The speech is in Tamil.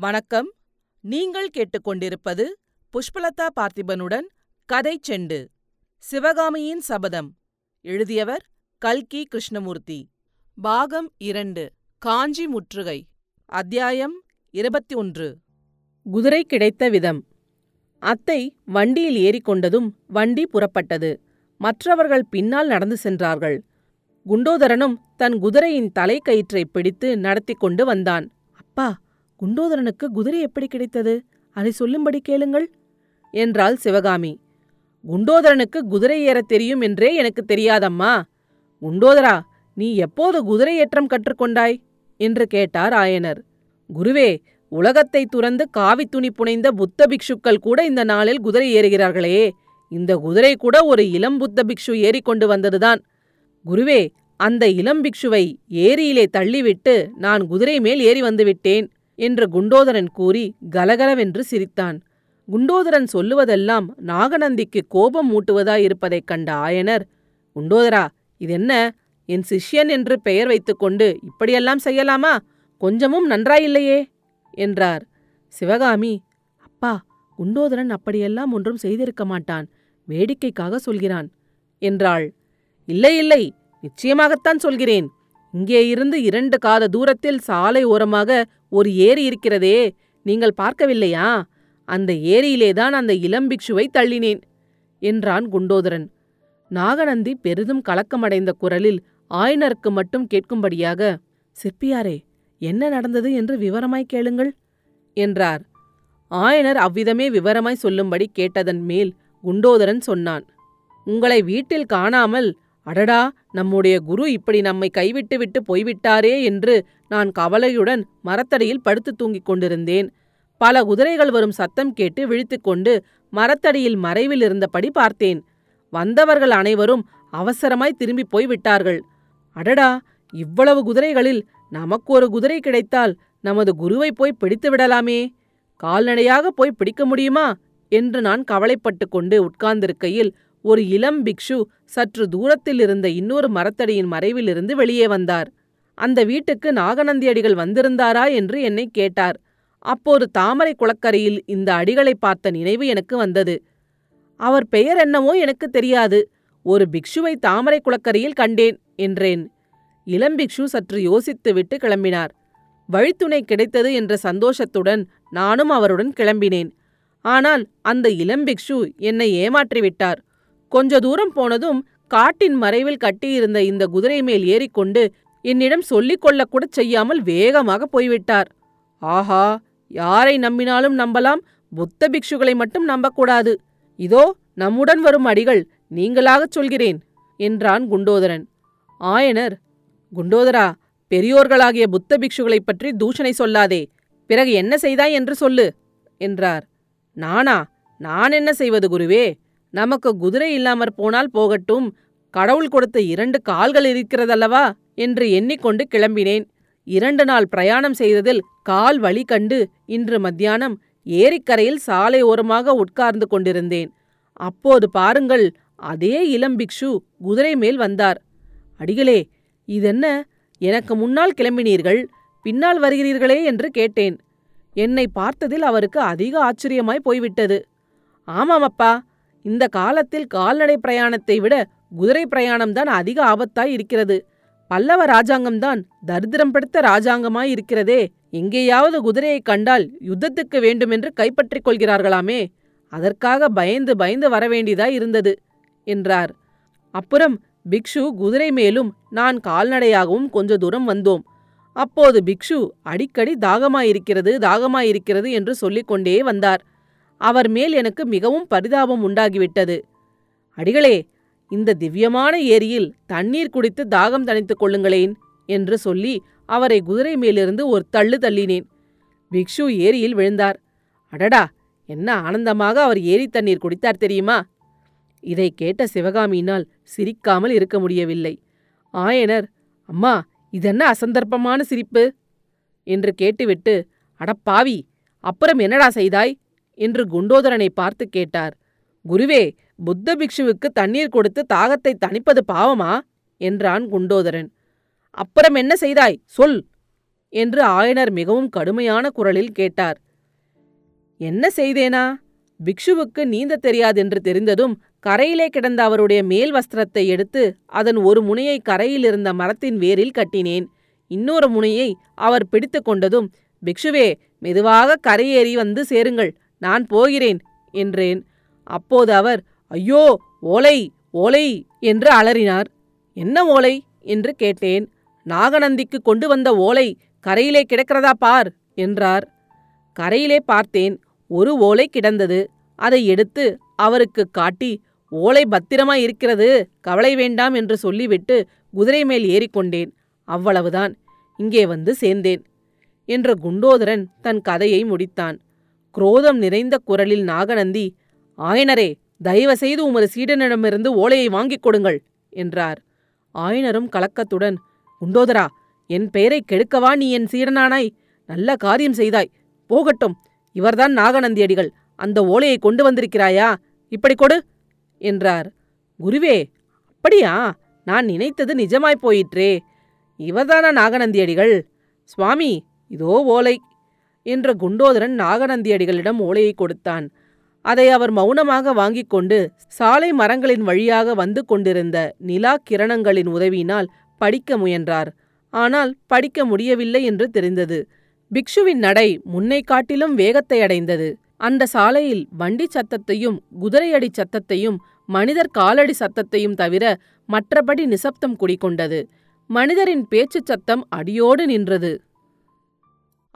வணக்கம். நீங்கள் கேட்டுக்கொண்டிருப்பது புஷ்பலதா பார்த்திபனுடன் கதை செண்டு சிவகாமியின் சபதம். எழுதியவர் கல்கி கிருஷ்ணமூர்த்தி. பாகம் இரண்டு காஞ்சி முற்றுகை அத்தியாயம் இருபத்தி ஒன்று குதிரை கிடைத்த விதம். அத்தை வண்டியில் ஏறிக்கொண்டதும் வண்டி புறப்பட்டது. மற்றவர்கள் பின்னால் நடந்து சென்றார்கள். குண்டோதரனும் தன் குதிரையின் தலைக்கயிற்றை பிடித்து நடத்தி கொண்டு வந்தான். அப்பா குண்டோதரனுக்கு குதிரை எப்படி கிடைத்தது? அதை சொல்லும்படி கேளுங்கள் என்றாள் சிவகாமி. குண்டோதரனுக்கு குதிரை ஏறத் தெரியும் என்றே எனக்கு தெரியாதம்மா. குண்டோதரா நீ எப்போது குதிரை ஏற்றம் கற்றுக்கொண்டாய்? என்று கேட்டார் ஆயனர். குருவே உலகத்தை துறந்து காவித் துணி புனைந்த புத்த பிக்ஷுக்கள் கூட இந்த நாளில் குதிரை ஏறுகிறார்களே. இந்த குதிரை கூட ஒரு இளம் புத்த பிக்ஷு ஏறிக்கொண்டு வந்ததுதான். குருவே அந்த இளம் பிக்ஷுவை ஏரியிலே தள்ளிவிட்டு நான் குதிரை மேல் ஏறி வந்துவிட்டேன். என்று குண்டோதரன் கூறி கலகலவென்று சிரித்தான். குண்டோதரன் சொல்லுவதெல்லாம் நாகநந்திக்கு கோபம் மூட்டுவதாயிருப்பதைக் கண்ட ஆயனர் குண்டோதரா இதென்ன? என் சிஷ்யன் என்று பெயர் வைத்துக்கொண்டு இப்படியெல்லாம் செய்யலாமா? கொஞ்சமும் நன்றாயில்லையே? என்றார். சிவகாமி அப்பா குண்டோதரன் அப்படியெல்லாம் ஒன்றும் செய்திருக்க மாட்டான். வேடிக்கைக்காக சொல்கிறான் என்றாள். இல்லை இல்லை நிச்சயமாகத்தான் சொல்கிறேன். இங்கே இருந்து இரண்டு காத தூரத்தில் சாலை ஓரமாக ஒரு ஏரி இருக்கிறதே நீங்கள் பார்க்கவில்லையா? அந்த ஏரியிலேதான் அந்த இளம்பிக்ஷுவை தள்ளினேன் என்றான் குண்டோதரன். நாகநந்தி பெரிதும் கலக்கமடைந்த குரலில் ஆயனருக்கு மட்டும் கேட்கும்படியாக சிற்பியாரே என்ன நடந்தது என்று விவரமாய் கேளுங்கள் என்றார். ஆயனர் அவ்விதமே விவரமாய் சொல்லும்படி கேட்டதன் மேல் குண்டோதரன் சொன்னான் உங்களை வீட்டில் காணாமல் அடடா நம்முடைய குரு இப்படி நம்மை கைவிட்டு விட்டு போய்விட்டாரே என்று நான் கவலையுடன் மரத்தடியில் படுத்து தூங்கிக் கொண்டிருந்தேன். பல குதிரைகள் வரும் சத்தம் கேட்டு விழித்துக்கொண்டு மரத்தடியில் மறைவில் இருந்தபடி பார்த்தேன். வந்தவர்கள் அனைவரும் அவசரமாய் திரும்பி போய் விட்டார்கள் அடடா இவ்வளவு குதிரைகளில் நமக்கு ஒரு குதிரை கிடைத்தால் நமது குருவை போய் பிடித்து விடலாமே? கால்நடையாக போய் பிடிக்க முடியுமா? என்று நான் கவலைப்பட்டு கொண்டு உட்கார்ந்திருக்கையில் ஒரு இளம் பிக்ஷு சற்று தூரத்தில் இருந்த இன்னொரு மரத்தடியின் மறைவிலிருந்து வெளியே வந்தார். அந்த வீட்டுக்கு நாகநந்தியடிகள் வந்திருந்தாரா என்று என்னை கேட்டார். அப்போது தாமரை குளக்கரையில் இந்த அடிகளை பார்த்த நினைவு எனக்கு வந்தது. அவர் பெயர் என்னவோ எனக்கு தெரியாது. ஒரு பிக்ஷுவை தாமரை குளக்கரையில் கண்டேன் என்றேன். இளம்பிக்ஷு சற்று யோசித்துவிட்டு கிளம்பினார். வழித்துணை கிடைத்தது என்ற சந்தோஷத்துடன் நானும் அவருடன் கிளம்பினேன். ஆனால் அந்த இளம்பிக்ஷு என்னை ஏமாற்றிவிட்டார். கொஞ்ச தூரம் போனதும் காட்டின் மறைவில் கட்டியிருந்த இந்த குதிரை மேல் ஏறிக்கொண்டு என்னிடம் சொல்லிக் கொள்ளக்கூட செய்யாமல் வேகமாக போய்விட்டார். ஆஹா யாரை நம்பினாலும் நம்பலாம் புத்த பிக்ஷுகளை மட்டும் நம்பக்கூடாது. இதோ நம்முடன் வரும் அடிகள் நீங்களாகச் சொல்கிறேன் என்றான் குண்டோதரன். ஆயனர் குண்டோதரா பெரியோர்களாகிய புத்த பிக்ஷுகளைப் பற்றி தூஷணை சொல்லாதே பிறகு என்ன செய்தாய் என்று சொல்லு என்றார். நானா நான் என்ன செய்வது குருவே? நமக்கு குதிரை இல்லாமற் போனால் போகட்டும். கடவுள் கொடுத்த இரண்டு கால்கள் இருக்கிறதல்லவா? என்று எண்ணிக்கொண்டு கிளம்பினேன். இரண்டு நாள் பிரயாணம் செய்ததில் கால் வழி கண்டு இன்று மத்தியானம் ஏரிக்கரையில் சாலை ஓரமாக உட்கார்ந்து கொண்டிருந்தேன். அப்போது பாருங்கள் அதே இளம் பிக்ஷு குதிரை மேல் வந்தார். அடிகளே இதென்ன? எனக்கு முன்னால் கிளம்பினீர்கள் பின்னால் வருகிறீர்களே? என்று கேட்டேன். என்னை பார்த்ததில் அவருக்கு அதிக ஆச்சரியமாய் போய்விட்டது. ஆமாம் அப்பா. இந்த காலத்தில் கால்நடை பிரயாணத்தை விட குதிரை பிரயாணம்தான் அதிக ஆபத்தாய் இருக்கிறது. பல்லவ ராஜாங்கம்தான் தரித்திரம் படுத்த ராஜாங்கமாய் இருக்கிறதே. எங்கேயாவது குதிரையைக் கண்டால் யுத்தத்துக்கு வேண்டுமென்று கைப்பற்றிக் கொள்கிறார்களாமே. அதற்காக பயந்து பயந்து வரவேண்டியதாய் இருந்தது என்றார். அப்புறம் பிக்ஷு குதிரை மேலும் நான் கால்நடையாகவும் கொஞ்ச தூரம் வந்தோம். அப்போது பிக்ஷு அடிக்கடி தாகமாயிருக்கிறது தாகமாயிருக்கிறது என்று சொல்லிக் கொண்டே வந்தார். அவர் மேல் எனக்கு மிகவும் பரிதாபம் உண்டாகிவிட்டது. அடிகளே இந்த திவ்யமான ஏரியில் தண்ணீர் குடித்து தாகம் தணித்துக் கொள்ளுங்களேன் என்று சொல்லி அவரை குதிரை மேலிருந்து ஒரு தள்ளு தள்ளினேன். பிக்ஷு ஏரியில் விழுந்தார். அடடா என்ன ஆனந்தமாக அவர் ஏரி தண்ணீர் குடித்தார் தெரியுமா? இதை கேட்ட சிவகாமியினால் சிரிக்காமல் இருக்க முடியவில்லை. ஆயனர் அம்மா இதென்ன அசந்தர்ப்பமான சிரிப்பு? என்று கேட்டுவிட்டு அடப்பாவி அப்புறம் என்னடா செய்தாய்? என்று குண்டோதரனை பார்த்து கேட்டார். குருவே புத்த பிக்ஷுவுக்கு தண்ணீர் கொடுத்து தாகத்தை தணிப்பது பாவமா? என்றான் குண்டோதரன். அப்புறம் என்ன செய்தாய்? சொல்! என்று ஆயனர் மிகவும் கடுமையான குரலில் கேட்டார். என்ன செய்தேனா? பிக்ஷுவுக்கு நீந்த தெரியாதென்று தெரிந்ததும் கரையிலே கிடந்த அவருடைய மேல் வஸ்திரத்தை எடுத்து அதன் ஒரு முனையை கரையில் இருந்த மரத்தின் வேரில் கட்டினேன். இன்னொரு முனையை அவர் பிடித்து கொண்டதும் பிக்ஷுவே மெதுவாக கரையேறி வந்து சேருங்கள். நான் போகிறேன் என்றேன். அப்போது அவர் ஐயோ ஓலை ஓலை என்று அலறினார். என்ன ஓலை? என்று கேட்டேன். நாகநந்திக்கு கொண்டு வந்த ஓலை கரையிலே கிடக்கிறதா பார் என்றார். கரையிலே பார்த்தேன் ஒரு ஓலை கிடந்தது. அதை எடுத்து அவருக்கு காட்டி ஓலை பத்திரமா இருக்கிறது கவலை வேண்டாம் என்று சொல்லிவிட்டு குதிரை மேல் ஏறிக்கொண்டேன். அவ்வளவுதான் இங்கே வந்து சேர்ந்தேன் என்ற குண்டோதரன் தன் கதையை முடித்தான். குரோதம் நிறைந்த குரலில் நாகநந்தி ஆயனரே தயவு செய்து உமது சீடனிடமிருந்து ஓலையை வாங்கிக் கொடுங்கள் என்றார். ஆயனரும் கலக்கத்துடன் குண்டோதரா என் பெயரை கெடுக்கவா நீ என் சீடனானாய்? நல்ல காரியம் செய்தாய். போகட்டும் இவர்தான் நாகநந்தியடிகள். அந்த ஓலையை கொண்டு வந்திருக்கிறாயா? இப்படி கொடு என்றார். குருவே அப்படியா? நான் நினைத்தது நிஜமாய்ப் போயிற்றே. இவர்தானா நாகநந்தியடிகள்? சுவாமி இதோ ஓலை. என்ற குண்டோதரன் நாகநந்தியடிகளிடம் ஓலையை கொடுத்தான். அதை அவர் மௌனமாக வாங்கிக் கொண்டு சாலை மரங்களின் வழியாக வந்து கொண்டிருந்த நிலா கிரணங்களின் உதவியினால் படிக்க முயன்றார். ஆனால் படிக்க முடியவில்லை என்று தெரிந்தது. பிக்ஷுவின் நடை முன்னை காட்டிலும் வேகத்தை அடைந்தது. அந்த சாலையில் வண்டி சத்தத்தையும் குதிரையடி சத்தத்தையும் மனிதர் காலடி சத்தத்தையும் தவிர மற்றபடி நிசப்தம் குடிக்கொண்டது மனிதரின் பேச்சுச் சத்தம் அடியோடு நின்றது.